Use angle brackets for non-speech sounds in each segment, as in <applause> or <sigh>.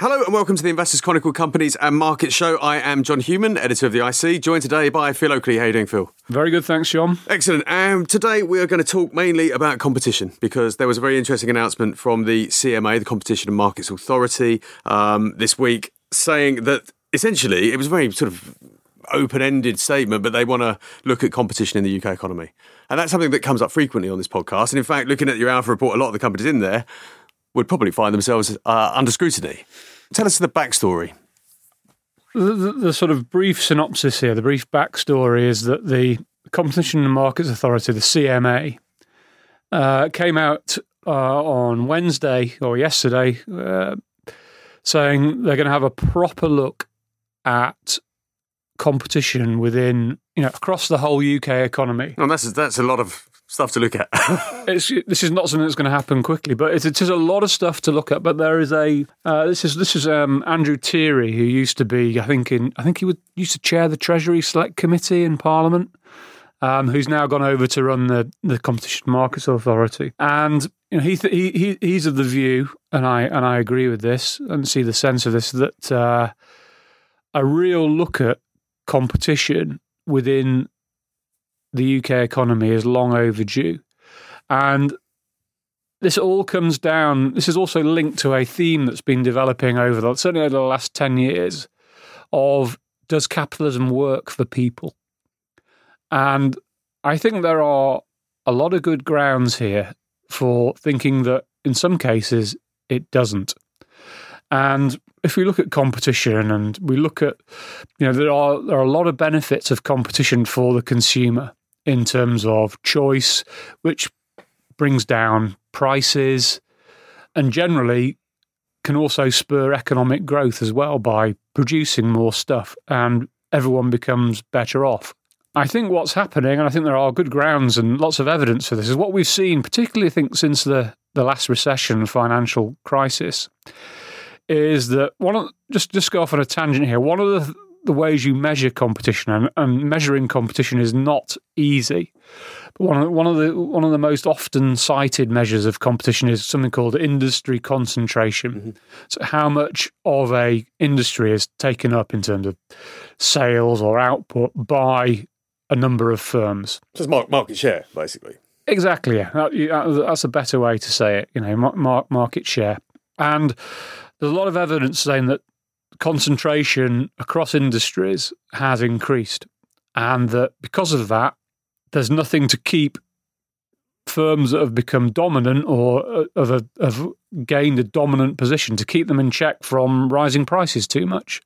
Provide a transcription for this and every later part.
Hello and welcome to the Investors Chronicle Companies and Market Show. I am John Hughman, editor of the IC, joined today by Phil Oakley. How are you doing, Phil? Very good, thanks, John. Excellent. Um, today we are going to talk mainly about competition because there was a very interesting announcement from the CMA, the Competition and Markets Authority, um, this week, saying that essentially it was a very sort of open-ended statement, but they want to look at competition in the UK economy, and that's something that comes up frequently on this podcast. And in fact, looking at your Alpha report, a lot of the companies in there would probably find themselves uh, under scrutiny. Tell us the backstory. The, the, the, sort of brief synopsis here, the brief backstory is that the Competition and Markets Authority, the CMA, uh, came out uh, on Wednesday or yesterday uh, saying they're going to have a proper look at competition within, you know, across the whole UK economy. And that's that's a lot of stuff to look at. <laughs> this is not something that's going to happen quickly, but it, it is a lot of stuff to look at. But there is a uh, this is this is um, Andrew Tyrie who used to be I think in I think he would used to chair the Treasury Select Committee in Parliament. Um, who's now gone over to run the, the Competition Markets Authority, and you know he, th- he he he's of the view, and I and I agree with this, and see the sense of this that uh, a real look at competition within the UK economy is long overdue. And this all comes down, this is also linked to a theme that's been developing over the, certainly over the last 10 years of does capitalism work for people? And I think there are a lot of good grounds here for thinking that in some cases it doesn't. And if we look at competition and we look at, you know, there are there are a lot of benefits of competition for the consumer in terms of choice, which brings down prices and generally can also spur economic growth as well by producing more stuff and everyone becomes better off. I think what's happening, and I think there are good grounds and lots of evidence for this, is what we've seen, particularly I think since the, the last recession financial crisis, is that one of just just go off on a tangent here. One of the the ways you measure competition, and, and measuring competition is not easy. But one of, one of the one of the most often cited measures of competition is something called industry concentration. Mm-hmm. So, how much of a industry is taken up in terms of sales or output by a number of firms? So it's market share, basically. Exactly. Yeah, that's a better way to say it. You know, market share, and there's a lot of evidence saying that concentration across industries has increased, and that because of that, there's nothing to keep firms that have become dominant or uh, have, a, have gained a dominant position to keep them in check from rising prices too much.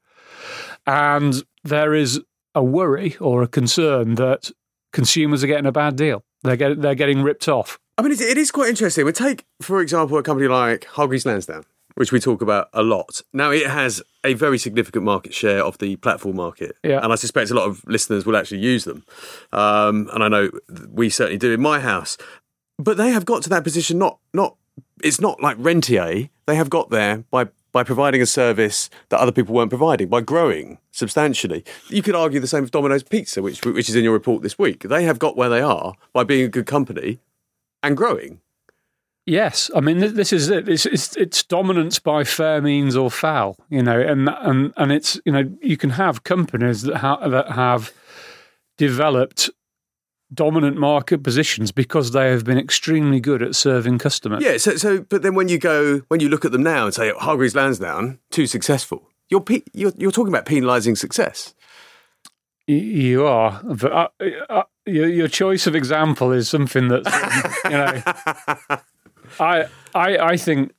And there is a worry or a concern that consumers are getting a bad deal. They're, get, they're getting ripped off. I mean, it is quite interesting. We take, for example, a company like Hargreaves Lansdown which we talk about a lot. Now, it has a very significant market share of the platform market. Yeah. And I suspect a lot of listeners will actually use them. Um, and I know we certainly do in my house. But they have got to that position not, not it's not like Rentier. They have got there by by providing a service that other people weren't providing, by growing substantially. You could argue the same with Domino's Pizza, which which is in your report this week. They have got where they are by being a good company and growing. Yes, I mean this is it. It's, it's, it's dominance by fair means or foul, you know, and and and it's you know you can have companies that have that have developed dominant market positions because they have been extremely good at serving customers. Yeah. So so but then when you go when you look at them now and say oh, Hargreaves Lansdown too successful, you're you're you're talking about penalising success. You are, but uh, uh, your, your choice of example is something that's <laughs> you know. I, I, I think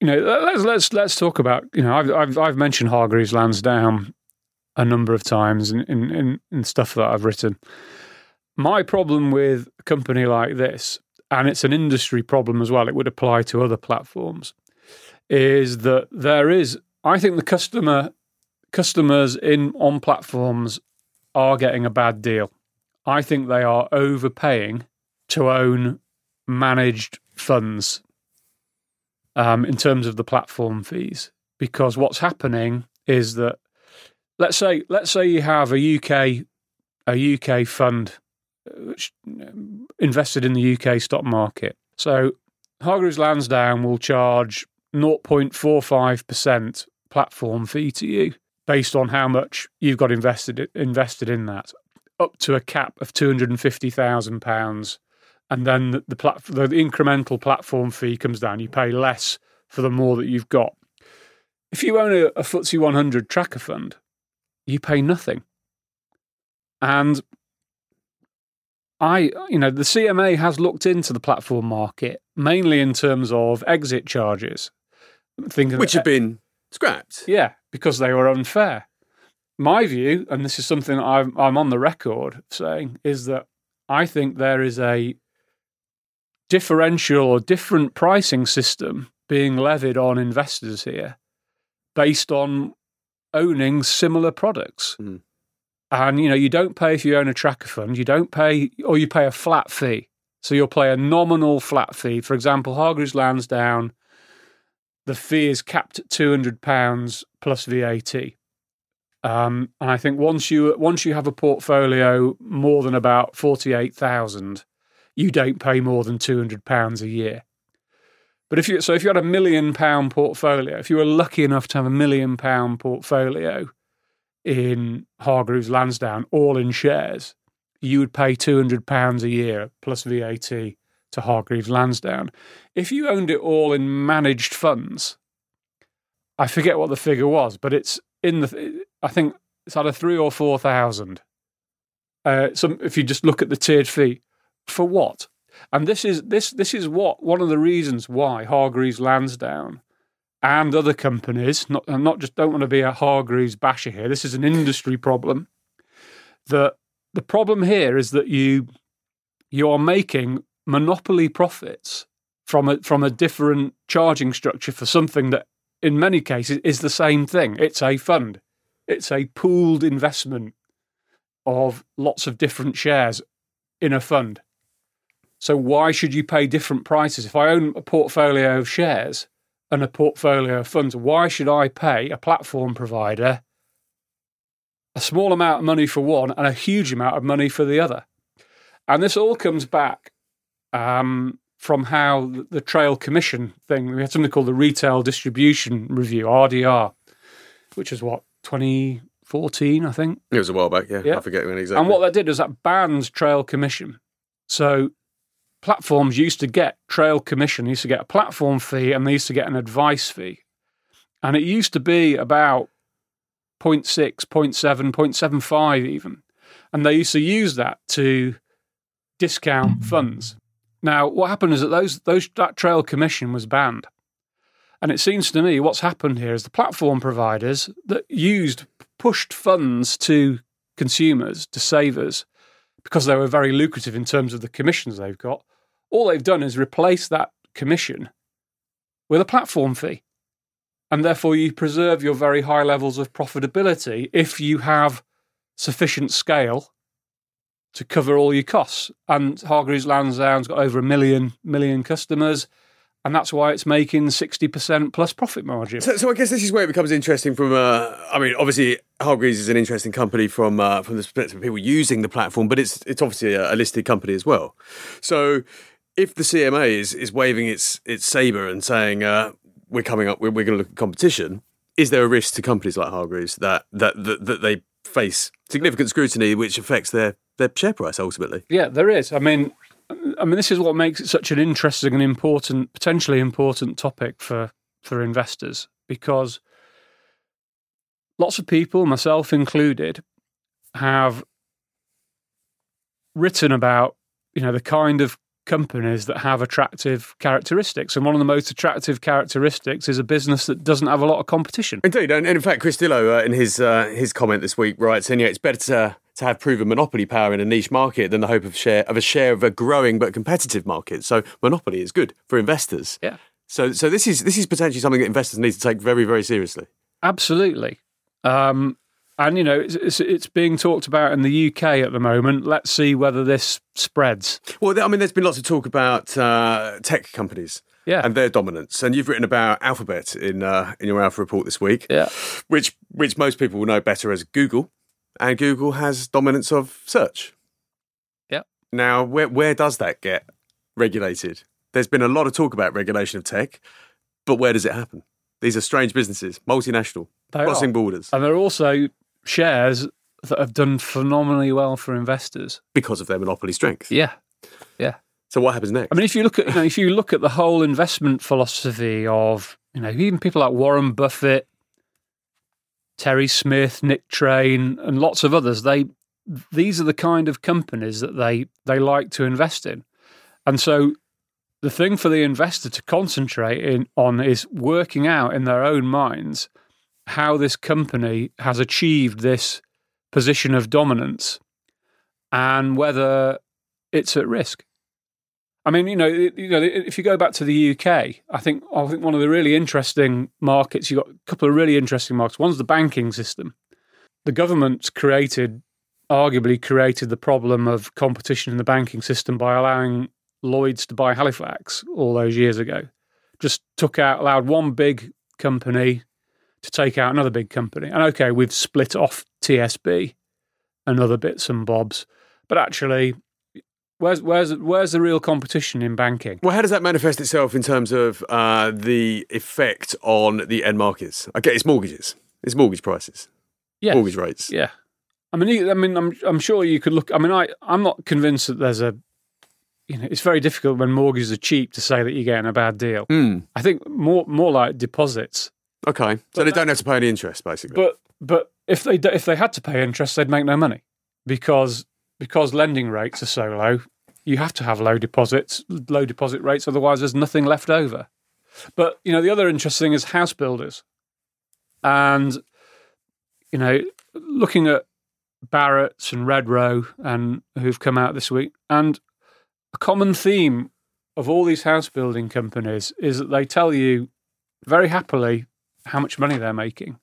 you know let's let's let's talk about you know I've I've, I've mentioned Hargreaves Lansdown a number of times in, in, in stuff that I've written. My problem with a company like this, and it's an industry problem as well, it would apply to other platforms, is that there is I think the customer customers in on platforms are getting a bad deal. I think they are overpaying to own managed funds um, in terms of the platform fees. Because what's happening is that let's say let's say you have a UK a UK fund which invested in the UK stock market. So Hargreaves Lansdown will charge 0.45% platform fee to you based on how much you've got invested invested in that, up to a cap of two hundred and fifty thousand pounds, and then the, the, plat- the incremental platform fee comes down. You pay less for the more that you've got. If you own a, a FTSE 100 tracker fund, you pay nothing. And I, you know, the CMA has looked into the platform market mainly in terms of exit charges, thinking which have been scrapped. Yeah, because they were unfair. My view, and this is something I'm, I'm on the record saying, is that I think there is a differential or different pricing system being levied on investors here based on owning similar products. Mm. And you know, you don't pay if you own a tracker fund, you don't pay or you pay a flat fee. So you'll pay a nominal flat fee. For example, Hargreaves Lansdown, the fee is capped at two hundred pounds plus VAT. Um, and I think once you once you have a portfolio more than about forty eight thousand, you don't pay more than two hundred pounds a year. But if you so if you had a million pound portfolio, if you were lucky enough to have a million pound portfolio in Hargreaves Lansdown, all in shares, you would pay two hundred pounds a year plus VAT to Hargreaves Lansdown. If you owned it all in managed funds, I forget what the figure was, but it's in the I think it's either three or four thousand. Uh, some if you just look at the tiered fee, for what? And this is this this is what one of the reasons why Hargreaves Lansdown and other companies, not not just don't want to be a Hargreaves basher here. This is an industry problem. The the problem here is that you you are making monopoly profits from a from a different charging structure for something that in many cases is the same thing. It's a fund. It's a pooled investment of lots of different shares in a fund. So why should you pay different prices? If I own a portfolio of shares and a portfolio of funds, why should I pay a platform provider a small amount of money for one and a huge amount of money for the other? And this all comes back um, from how the Trail Commission thing, we had something called the Retail Distribution Review, RDR, which is what, 2014, I think? It was a while back, yeah. yeah. I forget when exactly. And what that did is that banned Trail Commission. So platforms used to get trail commission, used to get a platform fee, and they used to get an advice fee. And it used to be about 0.6, 0.7, 0.75 even. And they used to use that to discount funds. Now, what happened is that those, those that trail commission was banned. And it seems to me what's happened here is the platform providers that used pushed funds to consumers, to savers, because they were very lucrative in terms of the commissions they've got, all they've done is replace that commission with a platform fee. And therefore, you preserve your very high levels of profitability if you have sufficient scale to cover all your costs. And Hargreaves Lansdown's got over a million million customers, and that's why it's making sixty percent plus profit margin. So, so, I guess this is where it becomes interesting. From uh, I mean, obviously Hargreaves is an interesting company from uh, from the perspective of people using the platform, but it's it's obviously a, a listed company as well. So if the CMA is, is waving its its saber and saying uh, we're coming up, we're, we're going to look at competition, is there a risk to companies like Hargreaves that that that, that they face significant scrutiny, which affects their their share price ultimately? Yeah, there is. I mean, I mean, this is what makes it such an interesting and important, potentially important topic for for investors because lots of people, myself included, have written about you know the kind of companies that have attractive characteristics. And one of the most attractive characteristics is a business that doesn't have a lot of competition. Indeed. And, in fact, Chris Dillow, uh, in his, uh, his comment this week, writes, and yeah, it's better to, to have proven monopoly power in a niche market than the hope of, share, of a share of a growing but competitive market. So monopoly is good for investors. Yeah. So, so this is this is potentially something that investors need to take very, very seriously. Absolutely. Um, and you know it's, it's, being talked about in the UK at the moment. Let's see whether this spreads. Well, I mean, there's been lots of talk about uh, tech companies. Yeah. and their dominance. And you've written about Alphabet in uh, in your Alpha report this week. Yeah, which which most people will know better as Google, and Google has dominance of search. Yeah. Now, where where does that get regulated? There's been a lot of talk about regulation of tech. But where does it happen? These are strange businesses, multinational, They crossing are. borders And they're also shares that have done phenomenally well for investors. because of their monopoly strength. Yeah. Yeah. So what happens next? I mean, if you look at you know, if you look at the whole investment philosophy of you know even people like Warren Buffett, Terry Smith, Nick Train, and lots of others, they these are the kind of companies that they they like to invest in, and so the thing for the investor to concentrate in on is working out in their own minds how this company has achieved this position of dominance and whether it's at risk. I mean, you know, you know, if you go back to the UK, I think I think one of the really interesting markets. You've got a couple of really interesting markets. One's the banking system. The government's created, arguably created the problem of competition in the banking system by allowing Lloyds to buy Halifax all those years ago. Just took out, allowed one big company to take out another big company. And okay, we've split off TSB and other bits and bobs, but actually, where's where's where's the real competition in banking? Well, how does that manifest itself in terms of uh, the effect on the end markets? Okay, it's mortgages, it's mortgage prices, Yeah, mortgage rates. yeah. I mean, I mean, I'm I'm sure you could look. I mean, I I'm not convinced that there's a. You know, it's very difficult when mortgages are cheap to say that you're getting a bad deal. Hmm. I think more more like deposits. Okay, so they don't have to pay any interest, basically. But but if they if they had to pay interest, they'd make no money because because lending rates are so low. You have to have low deposits, low deposit rates. Otherwise, there's nothing left over. But you know, the other interesting thing is house builders, and you know, looking at Barratt's and Redrow and who've come out this week, and a common theme of all these house building companies is that they tell you very happily how much money they're making,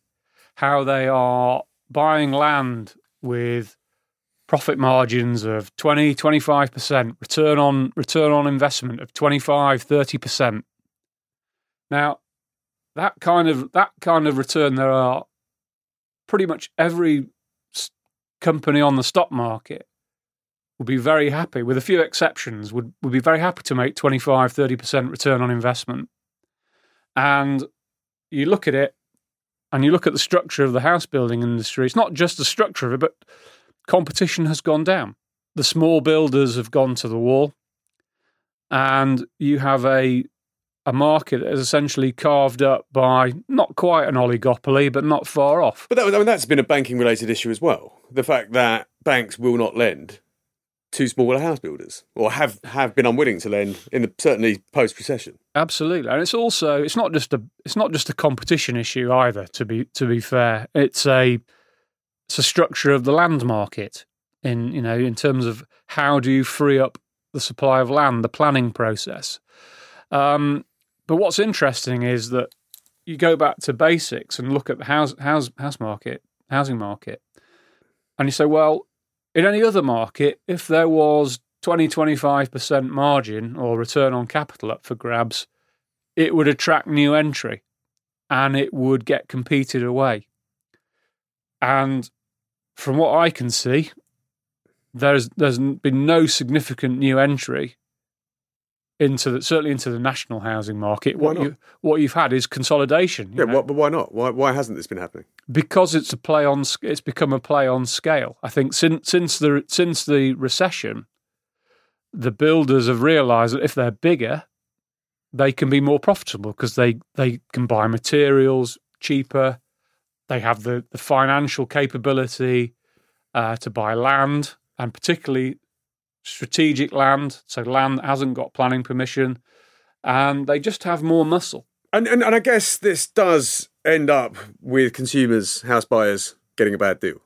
how they are buying land with profit margins of 20 25% return on return on investment of 25 30% now that kind of that kind of return there are pretty much every company on the stock market would be very happy with a few exceptions would, would be very happy to make 25 30% return on investment. And you look at it and you look at the structure of the house building industry, it's not just the structure of it, but competition has gone down. The small builders have gone to the wall, and you have a a market that is essentially carved up by not quite an oligopoly, but not far off. But that, I mean, that's been a banking related issue as well. The fact that banks will not lend to smaller house builders or have, have been unwilling to lend in the certainly post recession. Absolutely, and it's also it's not just a it's not just a competition issue either. To be to be fair, it's a it's a structure of the land market in you know in terms of how do you free up the supply of land, the planning process. Um, but what's interesting is that you go back to basics and look at the house house house market, housing market, and you say, well, in any other market, if there was 20 25% margin or return on capital up for grabs, it would attract new entry and it would get competed away. And from what I can see, there's there's been no significant new entry into the certainly into the national housing market. What you what you've had is consolidation. you Yeah, know? why, but why not? Why, why hasn't this been happening? because it's a play on it's become a play on scale i think since since the since the recession the builders have realized that if they're bigger they can be more profitable because they they can buy materials cheaper they have the the financial capability uh, to buy land and particularly strategic land so land that hasn't got planning permission and they just have more muscle And, and and I guess this does end up with consumers, house buyers getting a bad deal.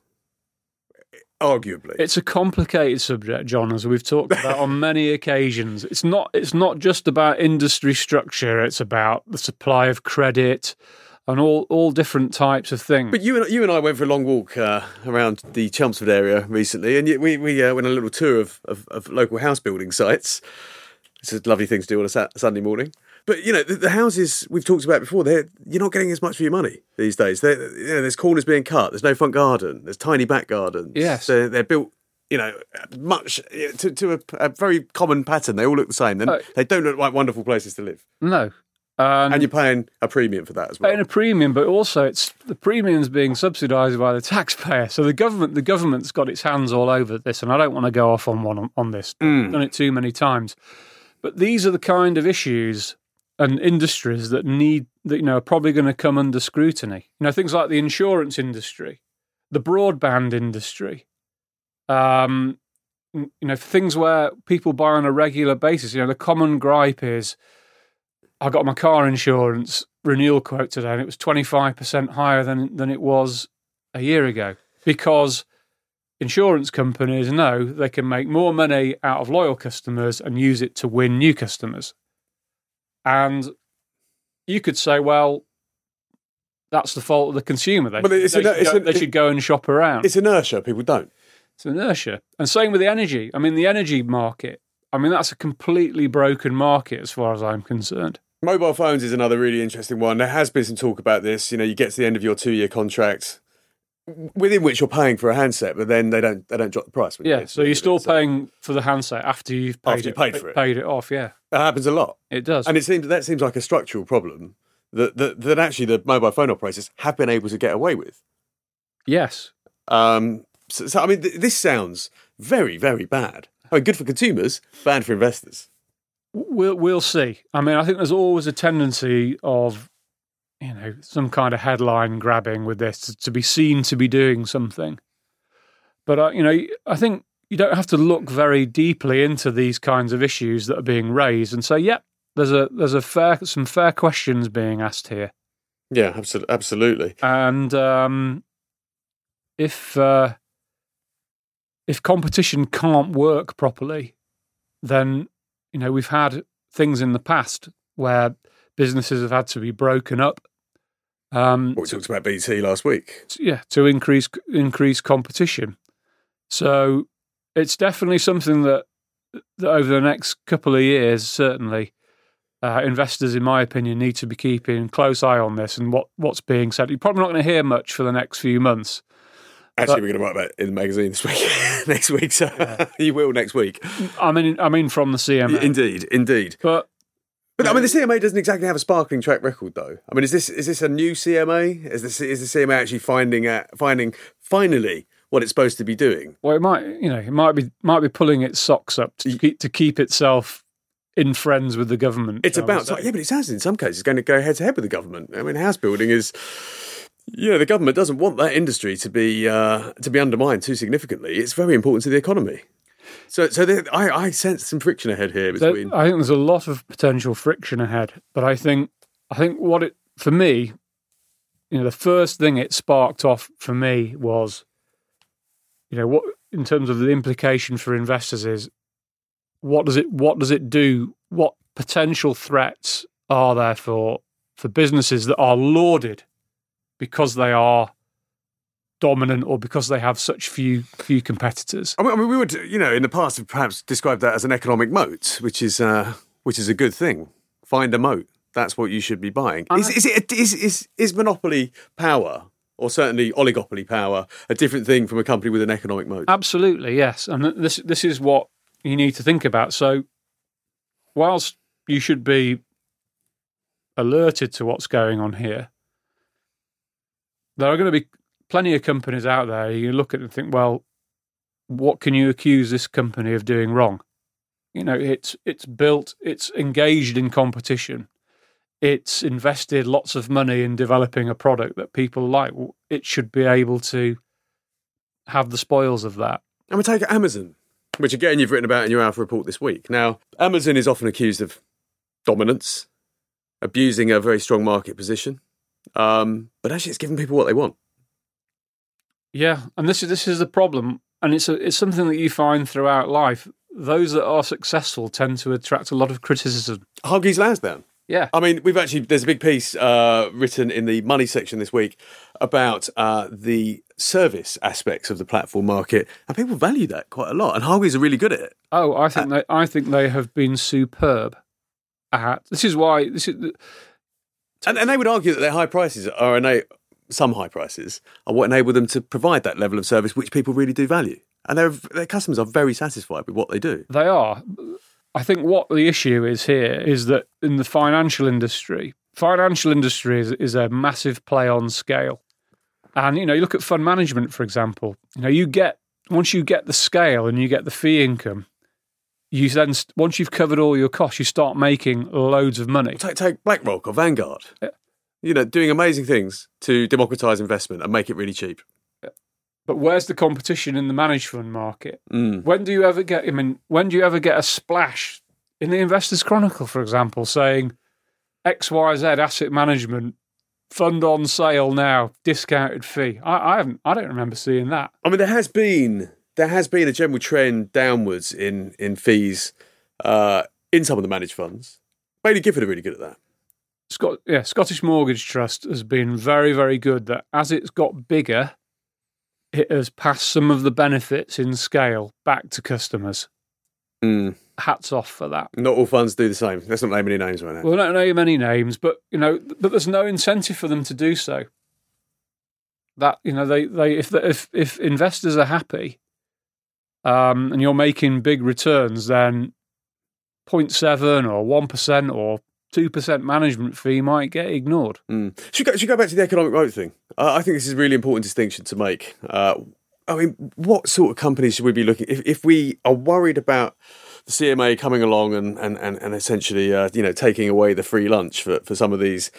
Arguably. It's a complicated subject, John, as we've talked about on <laughs> many occasions. It's not it's not just about industry structure, it's about the supply of credit and all, all different types of things. But you and you and I went for a long walk uh, around the Chelmsford area recently, and we we uh, went on a little tour of, of, of local house building sites. It's a lovely thing to do on a Sat- Sunday morning. But you know the, the houses we've talked about before. They're you're not getting as much for your money these days. You know, there's corners being cut. There's no front garden. There's tiny back gardens. Yes. they're, they're built. You know, much to, to a, a very common pattern. They all look the same. They, Oh. they don't look like wonderful places to live. no. And, And you're paying a premium for that as well. paying a premium, but also it's the premium's being subsidised by the taxpayer. So the government, the government's got its hands all over this, and I don't want to go off on one on, on this. Mm. Done it too many times, but these are the kind of issues and industries that need that you know are probably going to come under scrutiny. You know, things like the insurance industry, the broadband industry. Um, you know, things where people buy on a regular basis. You know, the common gripe is I got my car insurance renewal quote today, and it was twenty five percent higher than than it was a year ago because insurance companies know they can make more money out of loyal customers and use it to win new customers. And you could say, well, that's the fault of the consumer. They, But it's they, should, it's go, an- they should go and shop around. It's inertia. People don't. It's inertia. And same with the energy. I mean, the energy market, I mean, that's a completely broken market as far as I'm concerned. Mobile phones is another really interesting one. There has been some talk about this. You know, you get to the end of your two-year contract, within which you're paying for a handset, but then they don't they don't drop the price. Yeah, so you're still. So paying for the handset after you've paid, After you it, paid for it. Paid it off, yeah. That happens a lot, It does. and it seems that seems like a structural problem that that, that actually the mobile phone operators have been able to get away with. yes. Um, so, so I mean, th- this sounds very very bad. I mean, good for consumers, bad for investors. We'll we'll see. I mean, I think there's always a tendency of, you know, some kind of headline grabbing with this to, to be seen to be doing something. But uh, you know, I think you don't have to look very deeply into these kinds of issues that are being raised and say, "Yep, there's a there's a fair some fair questions being asked here." Yeah, absolutely, absolutely. And um, if uh, if competition can't work properly, then you know we've had things in the past where businesses have had to be broken up. Um, we talked about BT last week. yeah, to increase increase competition. So it's definitely something that, that over the next couple of years, certainly, uh, investors, in my opinion, need to be keeping a close eye on this and what, what's being said. You're probably not going to hear much for the next few months. Actually, But- we're going to write about it in the magazine this week, <laughs> next week. So <laughs> you will next week. I mean, I mean from the CMA, Indeed, indeed. but But I mean, the CMA doesn't exactly have a sparkling track record, though. I mean, is this is this a new CMA? Is this is the CMA actually finding out, finding finally what it's supposed to be doing? well, it might you know it might be might be pulling its socks up to keep to keep itself in friends with the government. It's about yeah, but it sounds in some cases it's going to go head to head with the government. I mean, house building is. Yeah, the government doesn't want that industry to be uh, to be undermined too significantly. It's very important to the economy. So, so there, I, I sense some friction ahead here There- I think there's a lot of potential friction ahead, but I think I think what it for me, you know, the first thing it sparked off for me was, you know, what in terms of the implication for investors is, what does it what does it do? What potential threats are there for for businesses that are lauded because they are dominant or because they have such few few competitors? I mean, we would, you know, in the past have perhaps described that as an economic moat, which is uh, which is a good thing. Find a moat. That's what you should be buying. Is, is it is, is is monopoly power or certainly oligopoly power a different thing from a company with an economic moat? Absolutely, yes. And this this is what you need to think about. So, whilst you should be alerted to what's going on here, there are going to be plenty of companies out there. You look at and think, well, what can you accuse this company of doing wrong? You know, it's it's built, it's engaged in competition, it's invested lots of money in developing a product that people like. It should be able to have the spoils of that. And we take Amazon, which again you've written about in your Alpha report this week. Now, Amazon is often accused of dominance, abusing a very strong market position, um, but actually it's giving people what they want. Yeah, and this is this is the problem, and it's a, it's something that you find throughout life. Those that are successful tend to attract a lot of criticism. Hargreaves Lansdown. Yeah, I mean, we've actually there's a big piece uh, written in the money section this week about uh, the service aspects of the platform market, and people value that quite a lot. And Hargreaves are really good at it. Oh, I think they I think they have been superb at. This is why this is And, and they would argue that their high prices are ena- some high prices are what enable them to provide that level of service which people really do value. And their their customers are very satisfied with what they do. they are. I think what the issue is here is that in the financial industry, financial industry is, is a massive play on scale. And you know, you look at fund management, for example. You know, you get once you get the scale and you get the fee income, you then once you've covered all your costs, you start making loads of money. Take, take BlackRock or Vanguard. Yeah. You know, doing amazing things to democratize investment and make it really cheap. But where's the competition in the managed fund market? Mm. When do you ever get? I mean, when do you ever get a splash in the Investors Chronicle, for example, saying X Y Z asset management fund on sale now, discounted fee? I, I haven't. I don't remember seeing that. I mean, there has been there has been a general trend downwards in in fees uh, in some of the managed funds. Baillie Gifford are really good at that. Scott, yeah, Scottish Mortgage Trust has been very, very good. That as it's got bigger, it has passed some of the benefits in scale back to customers. Mm. Hats off for that. Not all funds do the same. Let's not name any names right now. Well, I don't know many names, but you know, but there's no incentive for them to do so. That you know, they they if if if investors are happy, um, and you're making big returns, then 0.7 or one percent or two percent management fee might get ignored. Mm. Should, we go, should go back to the economic growth thing? Uh, I think this is a really important distinction to make. Uh, I mean, what sort of companies should we be looking if if we are worried about the CMA coming along and and and, and essentially uh, you know taking away the free lunch for, for some of these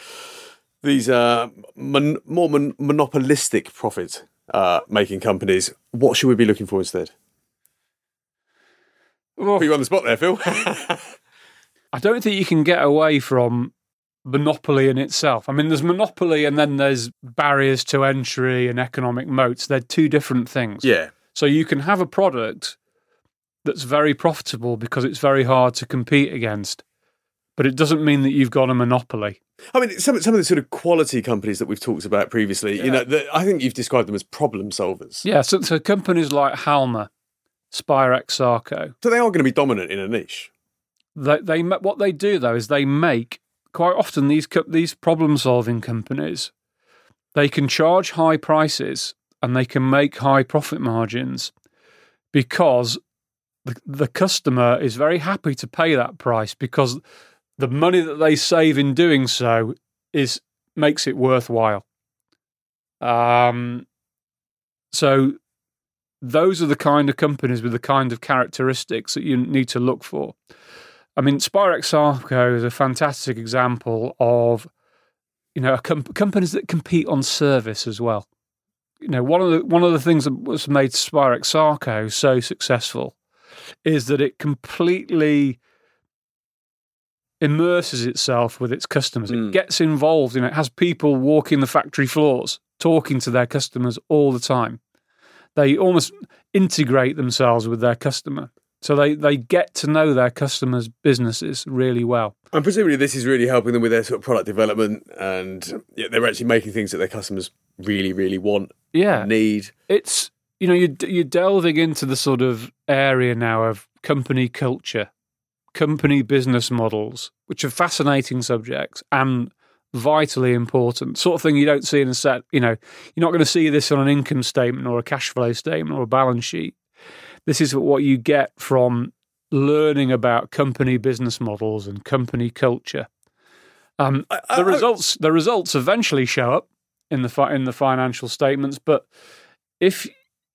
these uh, mon- more mon- monopolistic profit uh, making companies? What should we be looking for instead? Put you on the spot there, Phil. <laughs> I don't think you can get away from monopoly in itself. I mean, there's monopoly and then there's barriers to entry and economic moats. They're two different things. yeah. So you can have a product that's very profitable because it's very hard to compete against, but it doesn't mean that you've got a monopoly. I mean, some some of the sort of quality companies that we've talked about previously, you know, the, I think you've described them as problem solvers. Yeah, so, so companies like Halma, Spirax, Sarco, So they are going to be dominant in a niche. they, they what they do though is they make quite often these these problem solving companies. They can charge high prices and they can make high profit margins because the, the customer is very happy to pay that price because the money that they save in doing so is makes it worthwhile. Um so those are the kind of companies with the kind of characteristics that you need to look for I mean, Spirax Sarco is a fantastic example of, you know, com- companies that compete on service as well. You know, one of the one of the things that was made Spirax Sarco so successful is that it completely immerses itself with its customers. Mm. It gets involved, you know, it has people walking the factory floors, talking to their customers all the time. They almost integrate themselves with their customer. So they, they get to know their customers' businesses really well. And presumably, this is really helping them with their sort of product development, and yeah, they're actually making things that their customers really, really want, Yeah, need. it's you know you you're delving into the sort of area now of company culture, company business models, which are fascinating subjects and vitally important. Sort of thing you don't see in a set. You know, you're not going to see this on an income statement or a cash flow statement or a balance sheet. This is what you get from learning about company business models and company culture. Um, I- I- the results the results eventually show up in the fi- in the financial statements, but if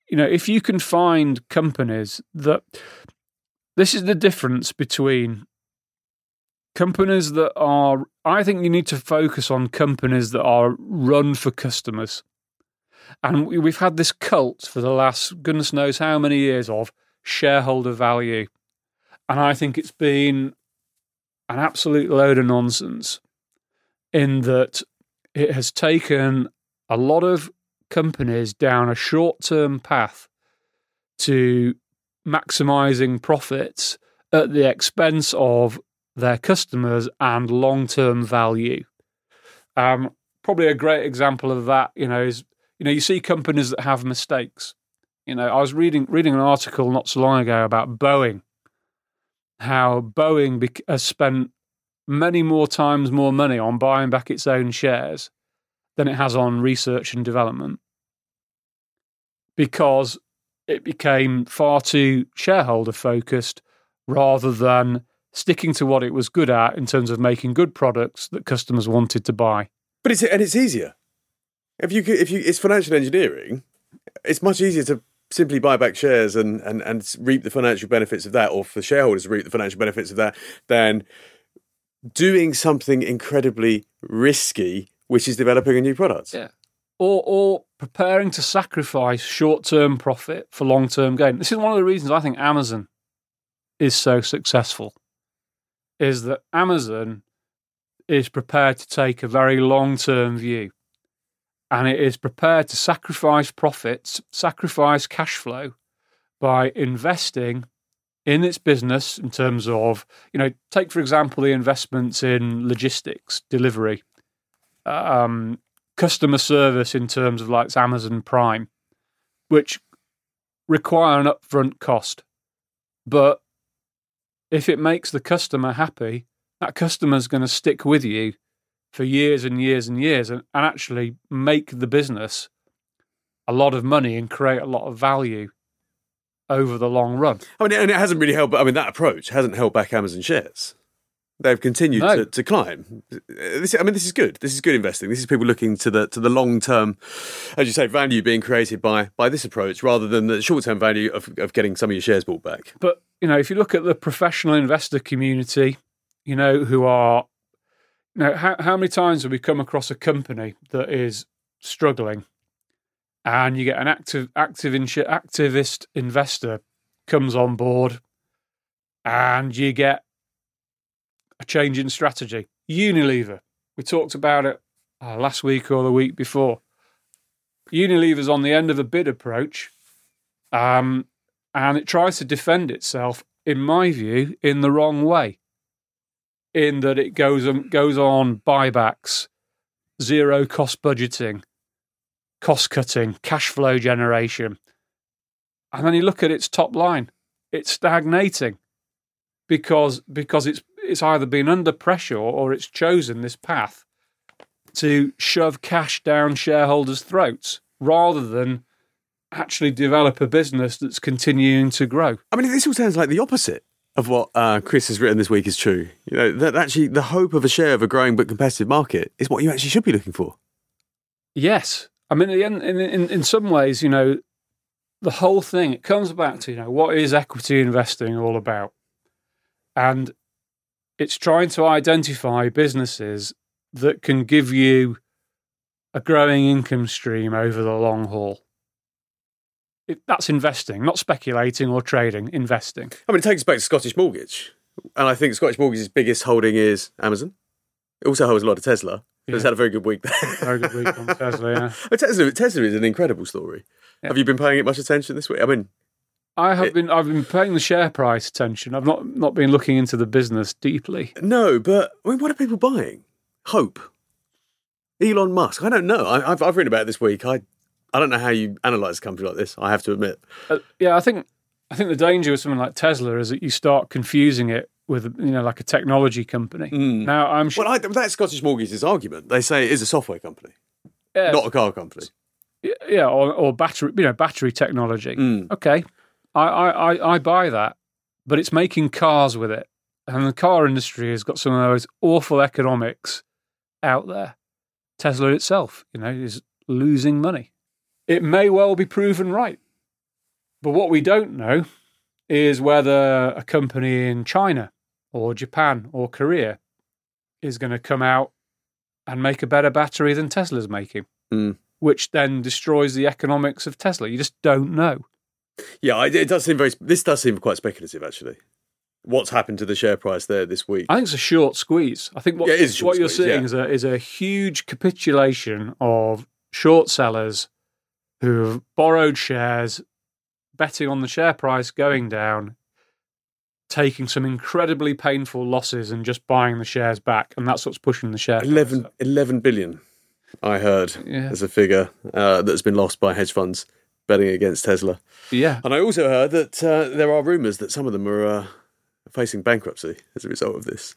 you know if you can find companies that this is the difference between companies that are I think you need to focus on companies that are run for customers. And we- we've had this cult for the last goodness knows how many years of shareholder value. And I think it's been an absolute load of nonsense in that it has taken a lot of companies down a short term path to maximizing profits at the expense of their customers and long term value. Um, probably a great example of that, you know, is you know you see companies that have mistakes. You know, I was reading reading an article not so long ago about Boeing, how Boeing bec- has spent many more times more money on buying back its own shares than it has on research and development because it became far too shareholder focused rather than sticking to what it was good at in terms of making good products that customers wanted to buy. But it's and it's easier. If you could- if you it's financial engineering, it's much easier to simply buy back shares and and and reap the financial benefits of that, or for shareholders to reap the financial benefits of that, than doing something incredibly risky, which is developing a new product. Yeah. Or, or preparing to sacrifice short term profit for long term gain. This is one of the reasons I think Amazon is so successful, is that Amazon is prepared to take a very long term view and it is prepared to sacrifice profits, sacrifice cash flow by investing in its business in terms of, you know, take for example the investments in logistics, delivery, um, customer service in terms of like Amazon Prime, which require an upfront cost. But if it makes the customer happy, that customer's going to stick with you for years and years and years and, and actually make the business a lot of money and create a lot of value over the long run. I mean, and it hasn't really held. I mean, that approach hasn't held back Amazon shares. They've continued No. to, to climb. This, I mean, this is good. This is good investing. This is people looking to the to the long term, as you say, value being created by by this approach rather than the short term value of, of getting some of your shares bought back. But you know, if you look at the professional investor community, you know, who are, you know, how how many times have we come across a company that is struggling, and you get an active active insu- activist investor comes on board, and you get a change in strategy. Unilever, we talked about it uh, last week or the week before. Unilever's on the end of a bid approach. Um, and it tries to defend itself, in my view, in the wrong way. In that it goes um, goes on buybacks, zero cost budgeting, cost cutting, cash flow generation, and then you look at its top line, it's stagnating because because it's it's either been under pressure or it's chosen this path to shove cash down shareholders' throats rather than actually develop a business that's continuing to grow. I mean, this all sounds like the opposite of what uh, Chris has written this week is true. You know, that actually the hope of a share of a growing but competitive market is what you actually should be looking for. Yes, I mean, at the end, in, in in some ways, you know, the whole thing it comes back to you know what is equity investing all about, and it's trying to identify businesses that can give you a growing income stream over the long haul. It, that's investing, not speculating or trading. Investing. I mean, it takes us back to Scottish Mortgage, and I think Scottish Mortgage's biggest holding is Amazon. It also holds a lot of Tesla. It's had a very good week there. Very good week on Tesla. Yeah. <laughs> Tesla, Tesla is an incredible story. Yeah. Have you been paying it much attention this week? I mean, I have It- been. I've been paying the share price attention. I've not not been looking into the business deeply. no, but I mean, what are people buying? Hope. Elon Musk. I don't know. I, I've, I've written about it this week. I, I don't know how you analyze a company like this. I have to admit. Uh, yeah, I think I think the danger with something like Tesla is that you start confusing it with you know like a technology company. Now I'm sure. Well, I, that's Scottish Mortgage's argument. They say it is a software company, yeah, not a car company. yeah, or, or battery, you know, battery technology. Mm. Okay, I, I, I, I buy that, but it's making cars with it, and the car industry has got some of those awful economics out there. Tesla itself, you know, is losing money. It may well be proven right, but what we don't know is whether a company in China or Japan or Korea is going to come out and make a better battery than Tesla's making Mm. which then destroys the economics of Tesla. You just don't know. Yeah, it does seem very. This does seem quite speculative, actually. What's happened to the share price there this week? I think it's a short squeeze. I think what, Yeah, it is a what you're squeeze, seeing yeah. is, a, is a huge capitulation of short sellers who have borrowed shares, betting on the share price going down, taking some incredibly painful losses and just buying the shares back. And that's what's pushing the share price 11, up. 11 billion, I heard, Yeah. as a figure uh, that's been lost by hedge funds betting against Tesla. Yeah. And I also heard that uh, there are rumours that some of them are uh, facing bankruptcy as a result of this.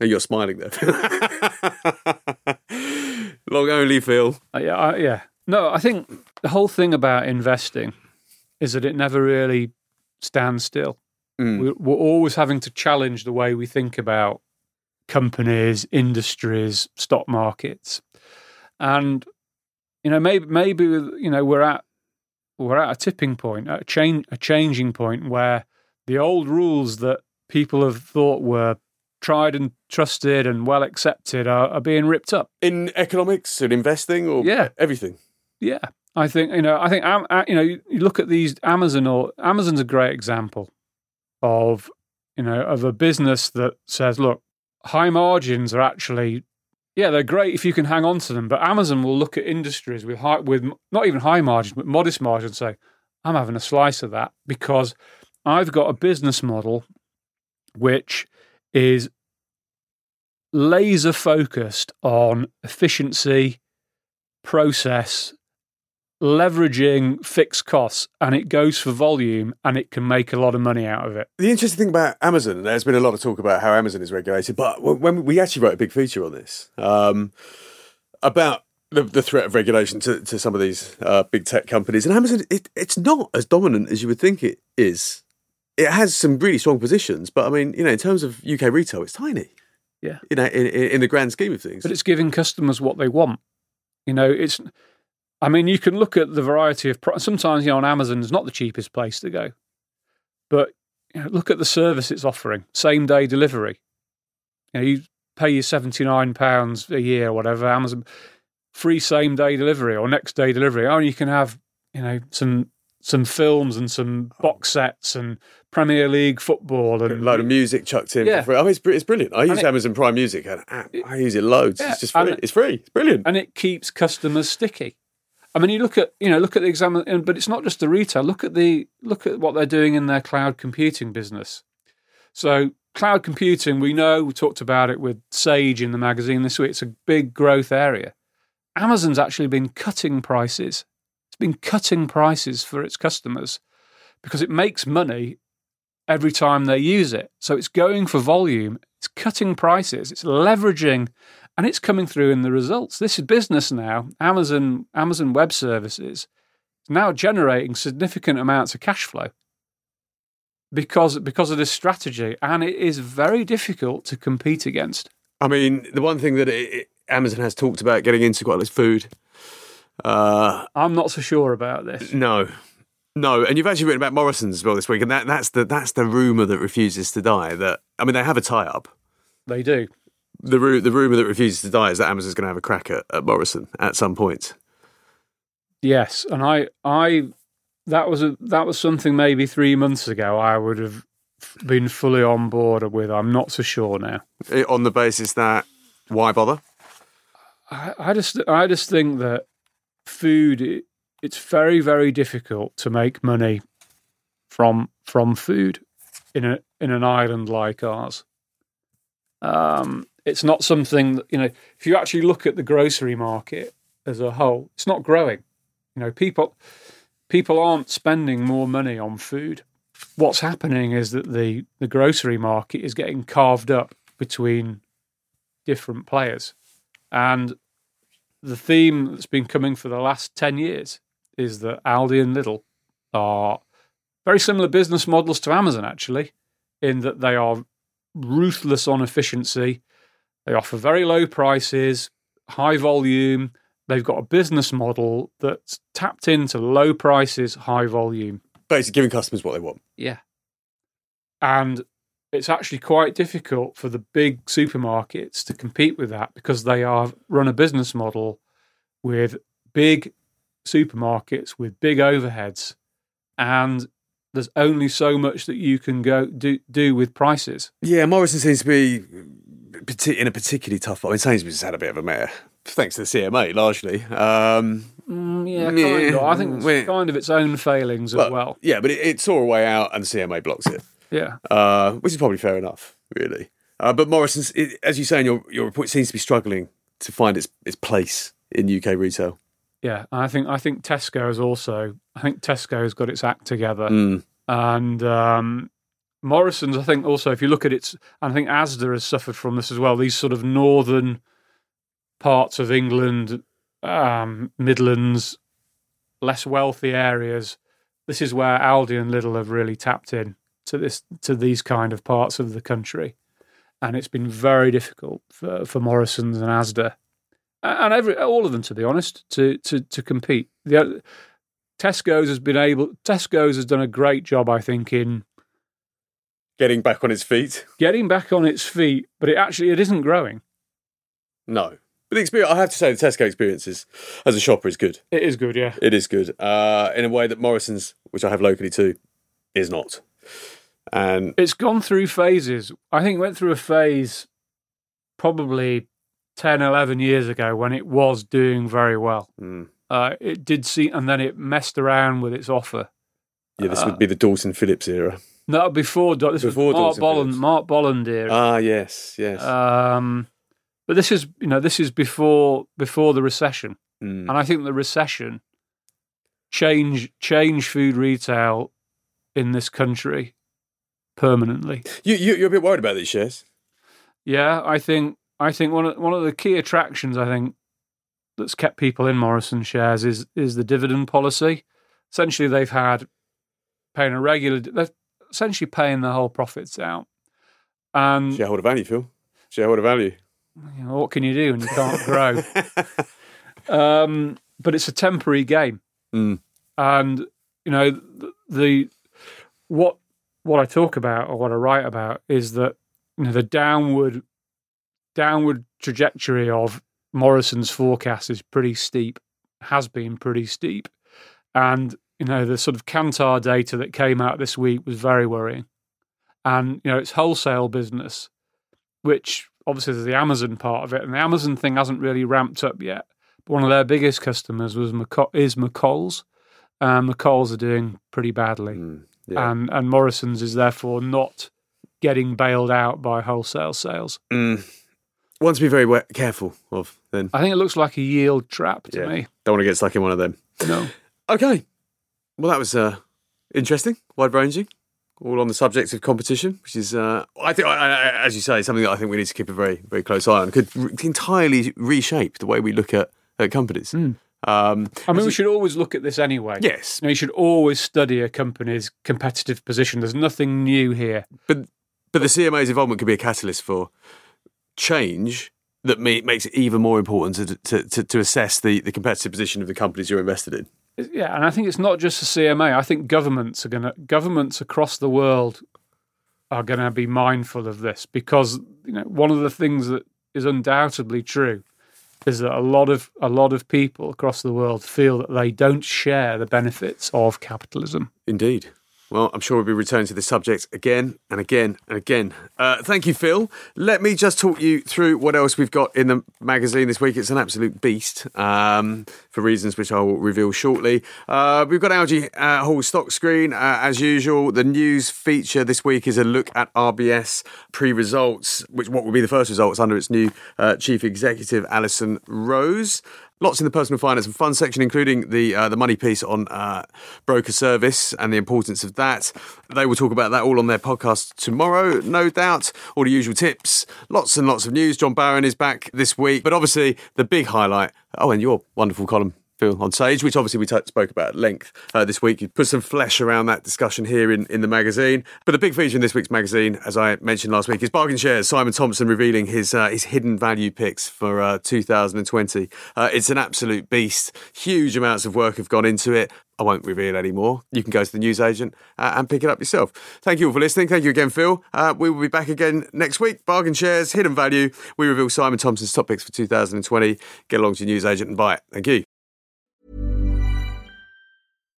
Oh, you're smiling there. <laughs> Long only, Phil. Uh, yeah, I, yeah. No, I think the whole thing about investing is that it never really stands still. Mm. We're, we're always having to challenge the way we think about companies, industries, stock markets, and you know maybe maybe you know we're at we're at a tipping point, a change a changing point where the old rules that people have thought were tried and trusted and well accepted are, are being ripped up. In economics and investing or Yeah. everything. Yeah, I think you know. I think uh, you know. You you look at these Amazon or Amazon's a great example of you know of a business that says, look, high margins are actually yeah they're great if you can hang on to them, but Amazon will look at industries with high with not even high margins but modest margins say, I'm having a slice of that because I've got a business model which is laser focused on efficiency, process, leveraging fixed costs, and it goes for volume and it can make a lot of money out of it. The interesting thing about Amazon, there's been a lot of talk about how Amazon is regulated, but when we actually wrote a big feature on this um, about the, the threat of regulation to, to some of these uh, big tech companies, and Amazon, it, it's not as dominant as you would think it is. It has some really strong positions, but I mean, you know, in terms of UK retail, it's tiny. Yeah. You know, in, in, in the grand scheme of things. But it's giving customers what they want. You know, it's. I mean, you can look at the variety of. Pro- Sometimes, you know, on Amazon is not the cheapest place to go, but you know, look at the service it's offering: same day delivery. You know, you pay your seventy nine pounds a year, or whatever. Amazon free same day delivery or next day delivery. Oh, you can have you know some some films and some box oh. sets and Premier League football and a load of music chucked in Yeah. for free. I mean, it's, it's brilliant. I use it- Amazon Prime Music and ah, I, I use it loads. Yeah, It's just free. and- it's free. It's brilliant. and it keeps customers sticky. I mean, you look at you know look at the exam, but it's not just the retail. Look at the look at what they're doing in their cloud computing business. So cloud computing, we know we talked about it with Sage in the magazine this week. It's a big growth area. Amazon's actually been cutting prices. It's been cutting prices for its customers because it makes money every time they use it. So it's going for volume. It's cutting prices. It's leveraging and it's coming through in the results. This is business now. Amazon Amazon Web Services is now generating significant amounts of cash flow because because of this strategy, and it is very difficult to compete against. I mean, the one thing that it, it- Amazon has talked about getting into quite a lot is food. Uh, I'm not so sure about this. no, no, and you've actually written about Morrison's as well this week, and that, that's the that's the rumor that refuses to die. That I mean, they have a tie up. They do. The ru- the rumor that refuses to die is that Amazon's going to have a crack at, at Morrison at some point. Yes, and I I that was a that was something maybe three months ago I would have been fully on board with. I'm not so sure now. On the basis that why bother? I, I just I just think that food it, it's very very difficult to make money from from food in a in an island like ours. Um, it's not something that you know. If you actually look at the grocery market as a whole, it's not growing. You know, people people aren't spending more money on food. What's happening is that the the grocery market is getting carved up between different players. And the theme that's been coming for the last 10 years is that Aldi and Lidl are very similar business models to Amazon, actually, in that they are ruthless on efficiency. They offer very low prices, high volume. They've got a business model that's tapped into low prices, high volume. Basically, giving customers what they want. Yeah. And it's actually quite difficult for the big supermarkets to compete with that because they are run a business model with big supermarkets with big overheads and there's only so much that you can go do do with prices. Yeah, Morrison seems to be in a particularly tough. I mean, Sainsbury's has had a bit of a mare, thanks to the CMA largely. Um, Mm, yeah, kind of. I think it's well- kind of its own failings as well. yeah, but it, it saw a way out, and the CMA blocks it, Yeah. uh, which is probably fair enough, really. Uh, but Morrison's, it, as you say in your your report, seems to be struggling to find its its place in UK retail. Yeah, I think I think Tesco has also. I think Tesco's got its act together, Mm. and um, Morrison's. I think also, if you look at its, and I think Asda has suffered from this as well. These sort of northern parts of England, um, Midlands, less wealthy areas. This is where Aldi and Lidl have really tapped in to this to these kind of parts of the country, and it's been very difficult for, for Morrison's and Asda, and every all of them, to be honest, to to to compete. The Tesco's has been able. Tesco's has done a great job, I think, in Getting back on its feet. getting back on its feet, but it actually it isn't growing. No. But the experience, I have to say, the Tesco experience is, as a shopper is good. It is good, yeah. It is good. Uh, in a way that Morrison's, which I have locally too, is not. And It's gone through phases. I think it went through a phase probably 10, 11 years ago when it was doing very well. mm, Uh, it did see, and then it messed around with its offer. yeah, this would be the Dalton Philips era. No, before this Before was Mark Bolland. Mark Bolland era. Ah, yes, yes. Um, but this is, you know, this is before before the recession, Mm. and I think the recession change change food retail in this country permanently. You, you, you're a bit worried about these shares. Yeah, I think I think one of one of the key attractions I think that's kept people in Morrison shares is is the dividend policy. Essentially, they've had paying a regular. They're essentially paying the whole profits out. And Shareholder value, Phil. Shareholder value. you know, what can you do when you can't <laughs> grow? um, but it's a temporary game, Mm. and you know the, the what what I talk about or what I write about is that you know the downward downward trajectory of Morrison's forecast is pretty steep, has been pretty steep, and you know the sort of Kantar data that came out this week was very worrying, and you know it's wholesale business, which obviously there's the Amazon part of it, and the Amazon thing hasn't really ramped up yet. But one of their biggest customers was McC- is McColl's, and McColl's are doing pretty badly, Mm, yeah. and and Morrison's is therefore not getting bailed out by wholesale sales. Mm. One to be very careful of, then. I think it looks like a yield trap to Yeah. me. Don't want to get stuck in one of them. No, Okay. Well, that was uh, interesting, wide ranging, all on the subject of competition, which is, uh, I think, I, I, as you say, something that I think we need to keep a very, very close eye on. Could r- entirely reshape the way we look at, at companies. Um, I mean we should always look at this anyway. yes, You, know, you should always study a company's competitive position. There's nothing new here. but but the CMA's involvement could be a catalyst for change that makes it even more important to, to, to, to assess the, the competitive position of the companies you're invested in. Yeah, and I think it's not just the CMA. I think governments are going to governments across the world are going to be mindful of this because you know one of the things that is undoubtedly true is that a lot of a lot of people across the world feel that they don't share the benefits of capitalism. Indeed. Well, I'm sure we'll be returning to this subject again and again and again. Uh, thank you, Phil. Let me just talk you through what else we've got in the magazine this week. It's an absolute beast um, for reasons which I will reveal shortly. Uh, we've got Algy uh, Hall stock screen uh, as usual. The news feature this week is a look at RBS pre-results, which what will be the first results under its new uh, chief executive, Alison Rose. Lots in the personal finance and fund section, including the uh, the money piece on uh, broker service and the importance of that. They will talk about that all on their podcast tomorrow, no doubt. All the usual tips, lots and lots of news. John Baron is back this week, but obviously the big highlight. Oh, and your wonderful column. Phil, on stage, which obviously we t- spoke about at length uh, this week. You put some flesh around that discussion here in, in the magazine. But the big feature in this week's magazine, as I mentioned last week, is Bargain Shares. Simon Thompson revealing his uh, his hidden value picks for uh, 2020. Uh, it's an absolute beast. Huge amounts of work have gone into it. I won't reveal any more. You can go to the newsagent uh, and pick it up yourself. Thank you all for listening. Thank you again, Phil. Uh, we will be back again next week. Bargain shares, hidden value. We reveal Simon Thompson's top picks for 2020. Get along to your newsagent and buy it. Thank you.